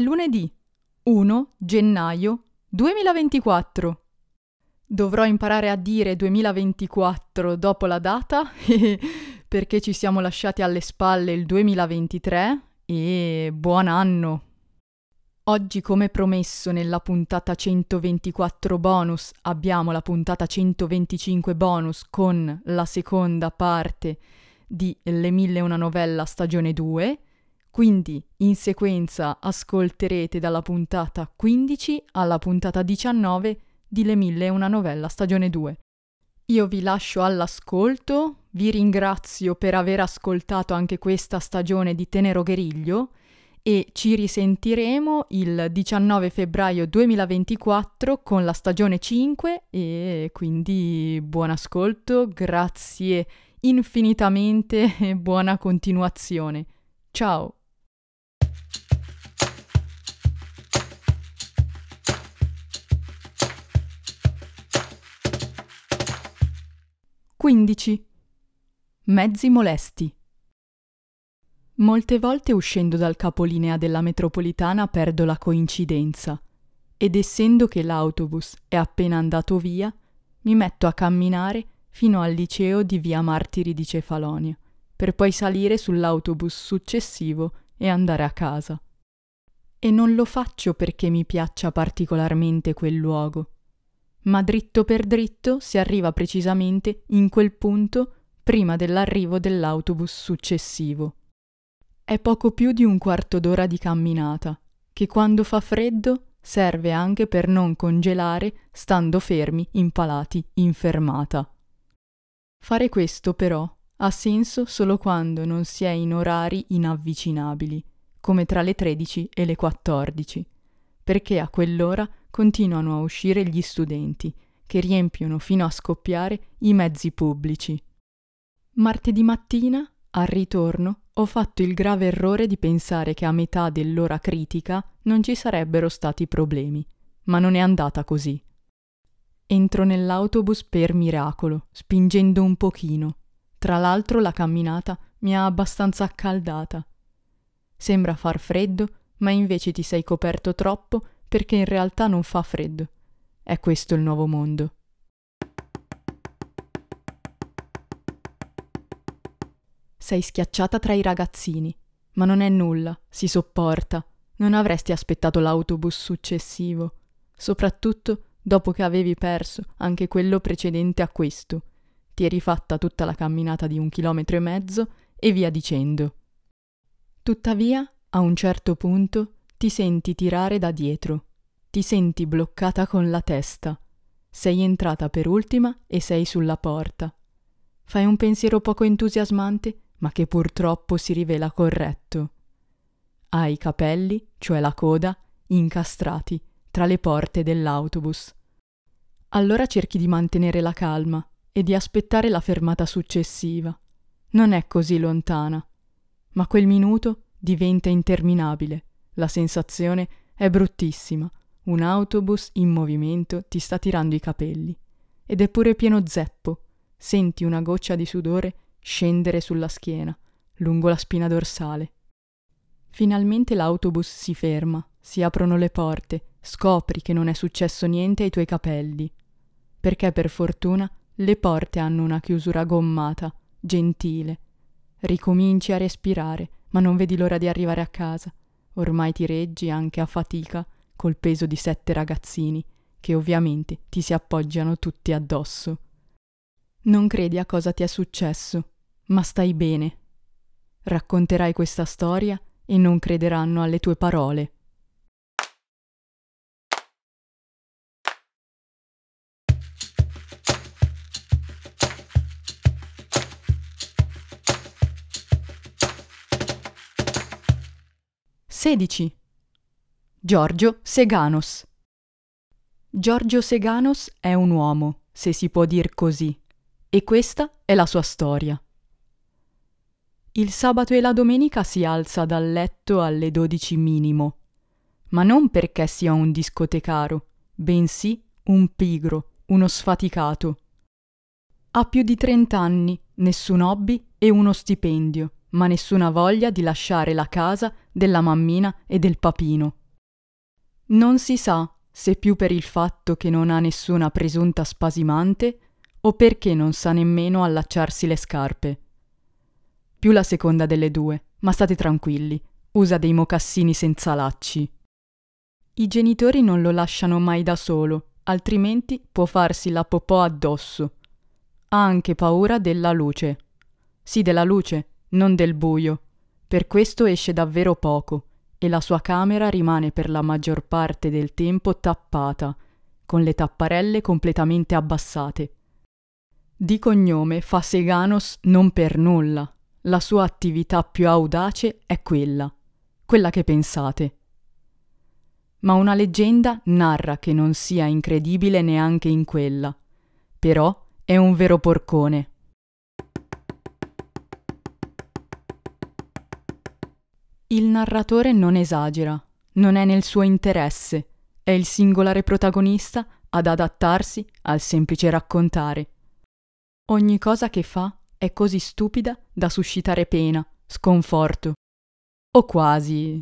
Lunedì 1 gennaio 2024. Dovrò imparare a dire 2024 dopo la data perché ci siamo lasciati alle spalle il 2023 e buon anno! Oggi, come promesso nella puntata 124 bonus, abbiamo la puntata 125 bonus con la seconda parte di Le mille una novella stagione 2. Quindi in sequenza ascolterete dalla puntata 15 alla puntata 19 di Le mille e una novella stagione 2. Io vi lascio all'ascolto, vi ringrazio per aver ascoltato anche questa stagione di Tenero Gueriglio e ci risentiremo il 19 febbraio 2024 con la stagione 5 e quindi buon ascolto, grazie infinitamente e buona continuazione. Ciao! Quindici. Mezzi molesti. Molte volte uscendo dal capolinea della metropolitana perdo la coincidenza ed essendo che l'autobus è appena andato via, mi metto a camminare fino al liceo di via Martiri di Cefalonia, per poi salire sull'autobus successivo e andare a casa. E non lo faccio perché mi piaccia particolarmente quel luogo, ma dritto per dritto si arriva precisamente in quel punto prima dell'arrivo dell'autobus successivo. È poco più di un quarto d'ora di camminata, che quando fa freddo serve anche per non congelare stando fermi impalati in fermata. Fare questo però ha senso solo quando non si è in orari inavvicinabili, come tra le 13 e le 14, perché a quell'ora continuano a uscire gli studenti, che riempiono fino a scoppiare i mezzi pubblici. Martedì mattina, al ritorno, ho fatto il grave errore di pensare che a metà dell'ora critica non ci sarebbero stati problemi, ma non è andata così. Entro nell'autobus per miracolo, spingendo un pochino. Tra l'altro la camminata mi ha abbastanza accaldata. Sembra far freddo, ma invece ti sei coperto troppo perché in realtà non fa freddo. È questo il nuovo mondo. Sei schiacciata tra i ragazzini, ma non è nulla, si sopporta. Non avresti aspettato l'autobus successivo, soprattutto dopo che avevi perso anche quello precedente a questo. Ti eri fatta tutta la camminata di un chilometro e mezzo e via dicendo. Tuttavia, a un certo punto, ti senti tirare da dietro. Ti senti bloccata con la testa. Sei entrata per ultima e sei sulla porta. Fai un pensiero poco entusiasmante ma che purtroppo si rivela corretto. Ha i capelli, cioè la coda, incastrati tra le porte dell'autobus. Allora cerchi di mantenere la calma e di aspettare la fermata successiva. Non è così lontana, ma quel minuto diventa interminabile. La sensazione è bruttissima. Un autobus in movimento ti sta tirando i capelli. Ed è pure pieno zeppo. Senti una goccia di sudore scendere sulla schiena, lungo la spina dorsale. Finalmente l'autobus si ferma, si aprono le porte, scopri che non è successo niente ai tuoi capelli, perché per fortuna le porte hanno una chiusura gommata, gentile. Ricominci a respirare, ma non vedi l'ora di arrivare a casa. Ormai ti reggi anche a fatica col peso di sette ragazzini, che ovviamente ti si appoggiano tutti addosso. Non credi a cosa ti è successo, ma stai bene. Racconterai questa storia e non crederanno alle tue parole. Sedici. Giorgio Seganos. Giorgio Seganos è un uomo, se si può dir così e questa è la sua storia. Il sabato e la domenica si alza dal letto alle dodici minimo, ma non perché sia un discotecaro, bensì un pigro, uno sfaticato. Ha più di trent'anni, nessun hobby e uno stipendio, ma nessuna voglia di lasciare la casa della mammina e del papino. Non si sa se più per il fatto che non ha nessuna presunta spasimante o perché non sa nemmeno allacciarsi le scarpe. Più la seconda delle due, ma state tranquilli, usa dei mocassini senza lacci. I genitori non lo lasciano mai da solo, altrimenti può farsi la popò addosso. Ha anche paura della luce. Sì, della luce, non del buio. Per questo esce davvero poco e la sua camera rimane per la maggior parte del tempo tappata, con le tapparelle completamente abbassate. Di cognome fa Seganos non per nulla. La sua attività più audace è quella, quella che pensate. Ma una leggenda narra che non sia incredibile neanche in quella. Però è un vero porcone. Il narratore non esagera, non è nel suo interesse, è il singolare protagonista ad adattarsi al semplice raccontare. Ogni cosa che fa è così stupida da suscitare pena, sconforto. O quasi.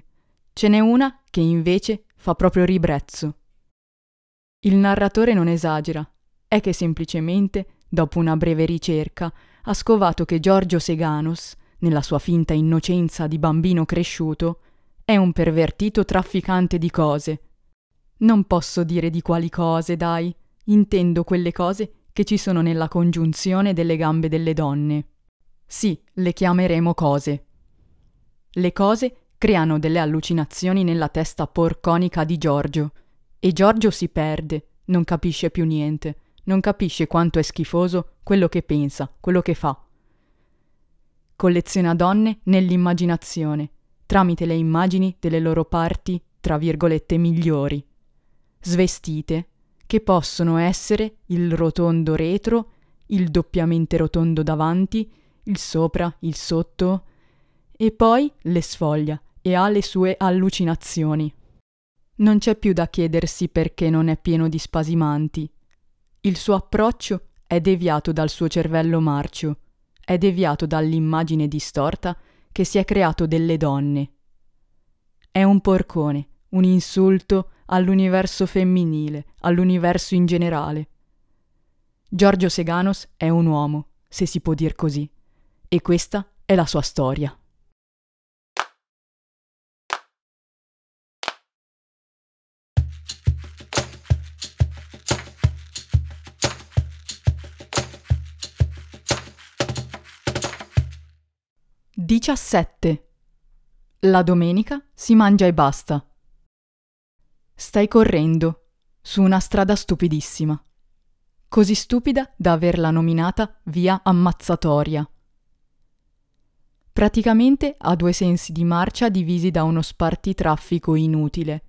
Ce n'è una che invece fa proprio ribrezzo. Il narratore non esagera, è che semplicemente, dopo una breve ricerca, ha scovato che Giorgio Seganos nella sua finta innocenza di bambino cresciuto, è un pervertito trafficante di cose. Non posso dire di quali cose, dai, intendo quelle cose che ci sono nella congiunzione delle gambe delle donne. Sì, le chiameremo cose. Le cose creano delle allucinazioni nella testa porconica di Giorgio, e Giorgio si perde, non capisce più niente, non capisce quanto è schifoso quello che pensa, quello che fa colleziona donne nell'immaginazione, tramite le immagini delle loro parti, tra virgolette, migliori, svestite, che possono essere il rotondo retro, il doppiamente rotondo davanti, il sopra, il sotto, e poi le sfoglia e ha le sue allucinazioni. Non c'è più da chiedersi perché non è pieno di spasimanti. Il suo approccio è deviato dal suo cervello marcio è deviato dall'immagine distorta che si è creato delle donne. È un porcone, un insulto all'universo femminile, all'universo in generale. Giorgio Seganos è un uomo, se si può dir così, e questa è la sua storia. 17. La domenica si mangia e basta. Stai correndo su una strada stupidissima, così stupida da averla nominata via ammazzatoria. Praticamente ha due sensi di marcia divisi da uno spartitraffico inutile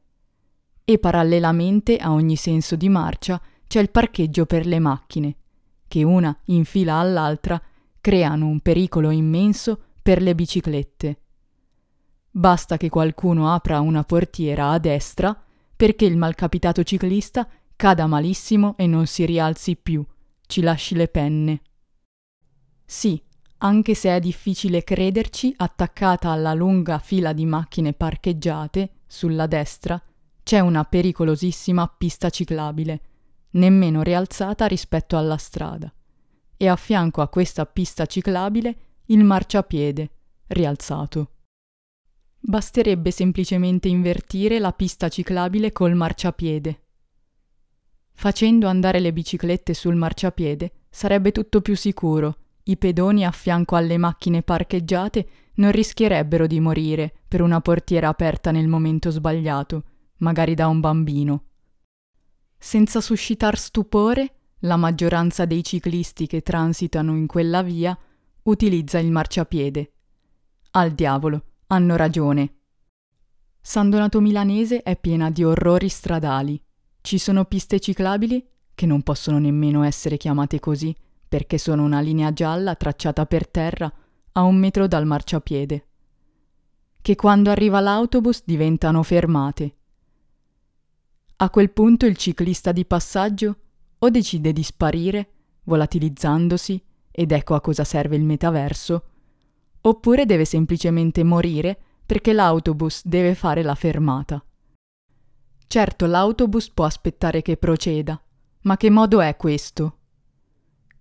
e parallelamente a ogni senso di marcia c'è il parcheggio per le macchine, che una in fila all'altra creano un pericolo immenso per le biciclette. Basta che qualcuno apra una portiera a destra perché il malcapitato ciclista cada malissimo e non si rialzi più, ci lasci le penne. Sì, anche se è difficile crederci, attaccata alla lunga fila di macchine parcheggiate, sulla destra, c'è una pericolosissima pista ciclabile, nemmeno rialzata rispetto alla strada. E a fianco a questa pista ciclabile il marciapiede, rialzato. Basterebbe semplicemente invertire la pista ciclabile col marciapiede. Facendo andare le biciclette sul marciapiede sarebbe tutto più sicuro. I pedoni a fianco alle macchine parcheggiate non rischierebbero di morire per una portiera aperta nel momento sbagliato, magari da un bambino. Senza suscitar stupore, la maggioranza dei ciclisti che transitano in quella via utilizza il marciapiede. Al diavolo, hanno ragione. San Donato Milanese è piena di orrori stradali. Ci sono piste ciclabili, che non possono nemmeno essere chiamate così, perché sono una linea gialla tracciata per terra a un metro dal marciapiede, che quando arriva l'autobus diventano fermate. A quel punto il ciclista di passaggio o decide di sparire, volatilizzandosi, ed ecco a cosa serve il metaverso, oppure deve semplicemente morire perché l'autobus deve fare la fermata. Certo, l'autobus può aspettare che proceda, ma che modo è questo?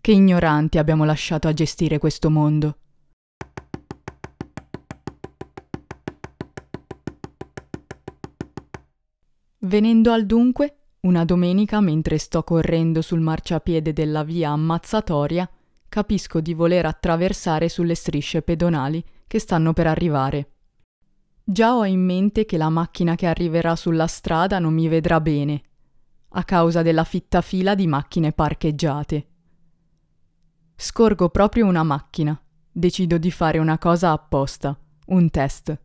Che ignoranti abbiamo lasciato a gestire questo mondo. Venendo al dunque, una domenica mentre sto correndo sul marciapiede della via ammazzatoria, capisco di voler attraversare sulle strisce pedonali che stanno per arrivare. Già ho in mente che la macchina che arriverà sulla strada non mi vedrà bene, a causa della fitta fila di macchine parcheggiate. Scorgo proprio una macchina. Decido di fare una cosa apposta, un test.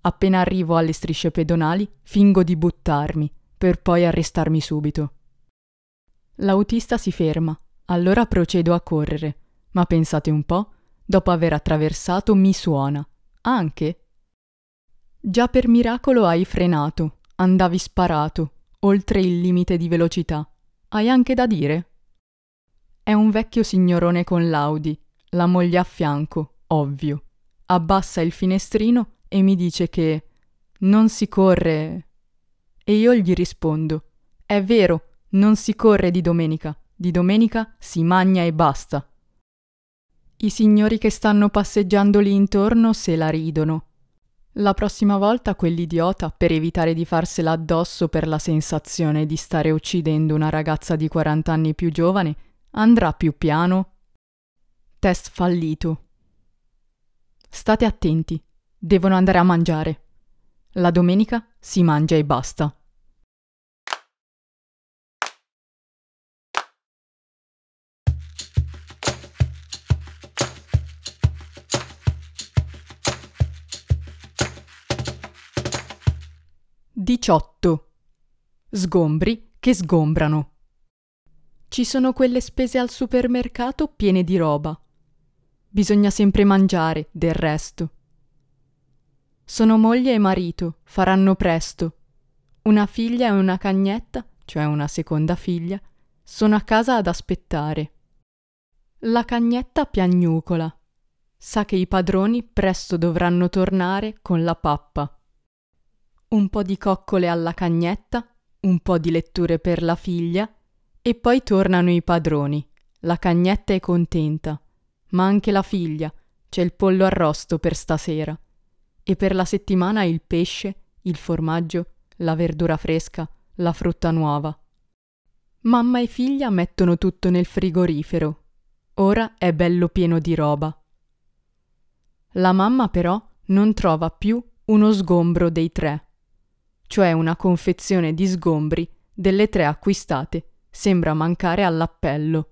Appena arrivo alle strisce pedonali, fingo di buttarmi, per poi arrestarmi subito. L'autista si ferma, allora procedo a correre, ma pensate un po', dopo aver attraversato mi suona. Anche? Già per miracolo hai frenato, andavi sparato, oltre il limite di velocità. Hai anche da dire? È un vecchio signorone con l'Audi, la moglie a fianco, ovvio. Abbassa il finestrino e mi dice che non si corre. E io gli rispondo: È vero, non si corre di domenica, di domenica si magna e basta. I signori che stanno passeggiando lì intorno se la ridono. La prossima volta quell'idiota, per evitare di farsela addosso per la sensazione di stare uccidendo una ragazza di 40 anni più giovane, Andrà più piano? Test fallito. State attenti, devono andare a mangiare. La domenica si mangia e basta. Diciotto. Sgombri che sgombrano. Ci sono quelle spese al supermercato piene di roba. Bisogna sempre mangiare, del resto. Sono moglie e marito, faranno presto. Una figlia e una cagnetta, cioè una seconda figlia, sono a casa ad aspettare. La cagnetta piagnucola. Sa che i padroni presto dovranno tornare con la pappa. Un po' di coccole alla cagnetta, un po' di letture per la figlia e poi tornano i padroni. La cagnetta è contenta, ma anche la figlia. C'è il pollo arrosto per stasera. E per la settimana il pesce, il formaggio, la verdura fresca, la frutta nuova. Mamma e figlia mettono tutto nel frigorifero. Ora è bello pieno di roba. La mamma però non trova più uno sgombro dei tre, cioè una confezione di sgombri delle tre acquistate sembra mancare all'appello.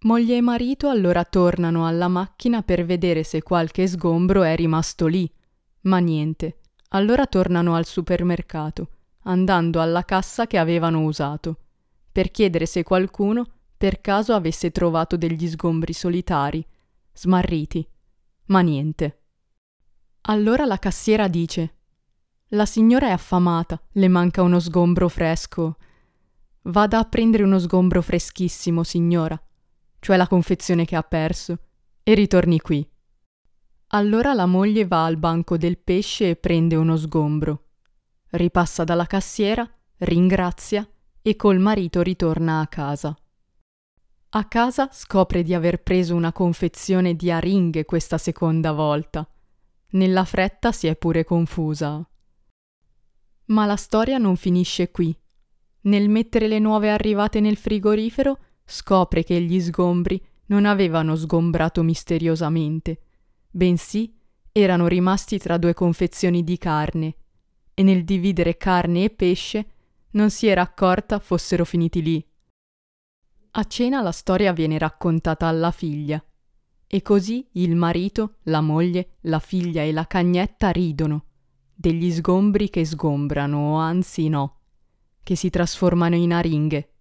Moglie e marito allora tornano alla macchina per vedere se qualche sgombro è rimasto lì, ma niente. Allora tornano al supermercato, andando alla cassa che avevano usato, per chiedere se qualcuno per caso avesse trovato degli sgombri solitari, smarriti, ma niente. Allora la cassiera dice: La signora è affamata, le manca uno sgombro fresco. Vada a prendere uno sgombro freschissimo, signora, cioè la confezione che ha perso, e ritorni qui. Allora la moglie va al banco del pesce e prende uno sgombro. Ripassa dalla cassiera, ringrazia e col marito ritorna a casa. A casa scopre di aver preso una confezione di aringhe questa seconda volta nella fretta si è pure confusa. Ma la storia non finisce qui. Nel mettere le nuove arrivate nel frigorifero, scopre che gli sgombri non avevano sgombrato misteriosamente, bensì erano rimasti tra due confezioni di carne, e nel dividere carne e pesce non si era accorta fossero finiti lì. A cena la storia viene raccontata alla figlia, e così il marito, la moglie, la figlia e la cagnetta ridono, degli sgombri che sgombrano, o anzi no, che si trasformano in aringhe.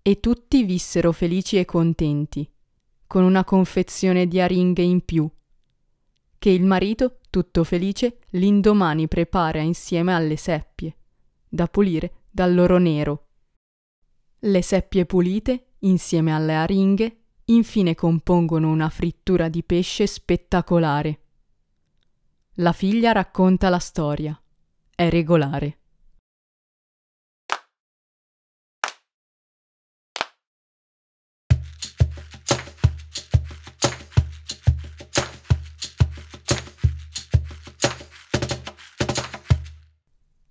E tutti vissero felici e contenti, con una confezione di aringhe in più, che il marito, tutto felice, l'indomani prepara insieme alle seppie, da pulire dal loro nero. Le seppie pulite, insieme alle aringhe, infine compongono una frittura di pesce spettacolare. La figlia racconta la storia. È regolare.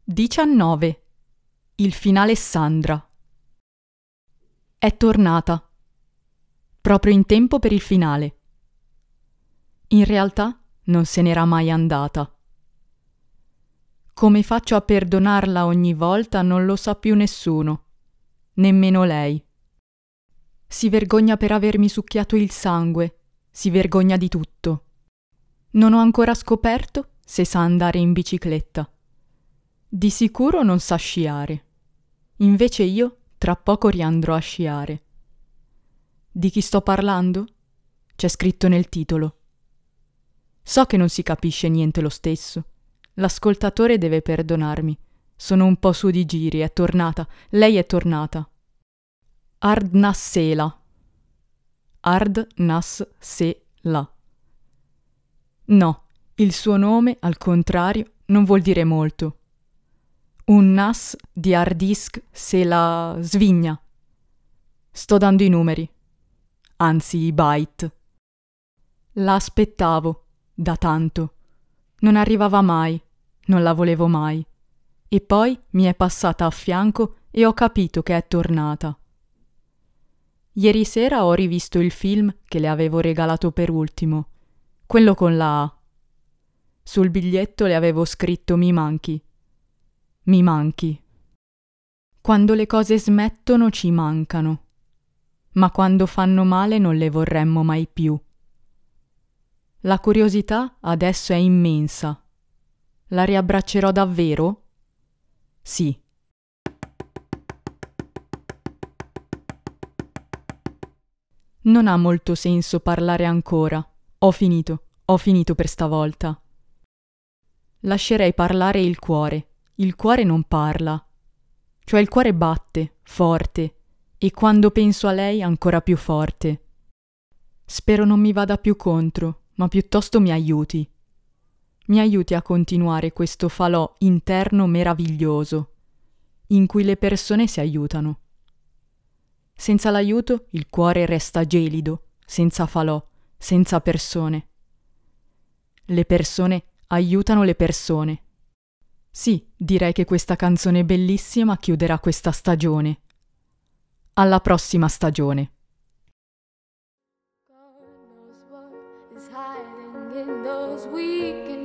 Diciannove. Il finale Sandra. È tornata proprio in tempo per il finale. In realtà non se n'era mai andata. Come faccio a perdonarla ogni volta non lo sa più nessuno, nemmeno lei. Si vergogna per avermi succhiato il sangue, si vergogna di tutto. Non ho ancora scoperto se sa andare in bicicletta. Di sicuro non sa sciare. Invece io tra poco riandrò a sciare. Di chi sto parlando? C'è scritto nel titolo. So che non si capisce niente lo stesso. L'ascoltatore deve perdonarmi. Sono un po' su di giri, è tornata. Lei è tornata. Ardnassela. Ardnassela. No, il suo nome, al contrario, non vuol dire molto. Un nas di Ardisk se la svigna. Sto dando i numeri anzi i byte. La aspettavo, da tanto. Non arrivava mai, non la volevo mai. E poi mi è passata a fianco e ho capito che è tornata. Ieri sera ho rivisto il film che le avevo regalato per ultimo, quello con la A. Sul biglietto le avevo scritto mi manchi. Mi manchi. Quando le cose smettono ci mancano ma quando fanno male non le vorremmo mai più. La curiosità adesso è immensa. La riabbraccerò davvero? Sì. Non ha molto senso parlare ancora. Ho finito, ho finito per stavolta. Lascerei parlare il cuore. Il cuore non parla. Cioè il cuore batte, forte, e quando penso a lei ancora più forte. Spero non mi vada più contro, ma piuttosto mi aiuti. Mi aiuti a continuare questo falò interno meraviglioso, in cui le persone si aiutano. Senza l'aiuto il cuore resta gelido, senza falò, senza persone. Le persone aiutano le persone. Sì, direi che questa canzone bellissima chiuderà questa stagione. Alla prossima stagione.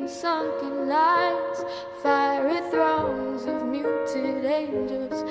sunken lines, fiery thrones of muted angels,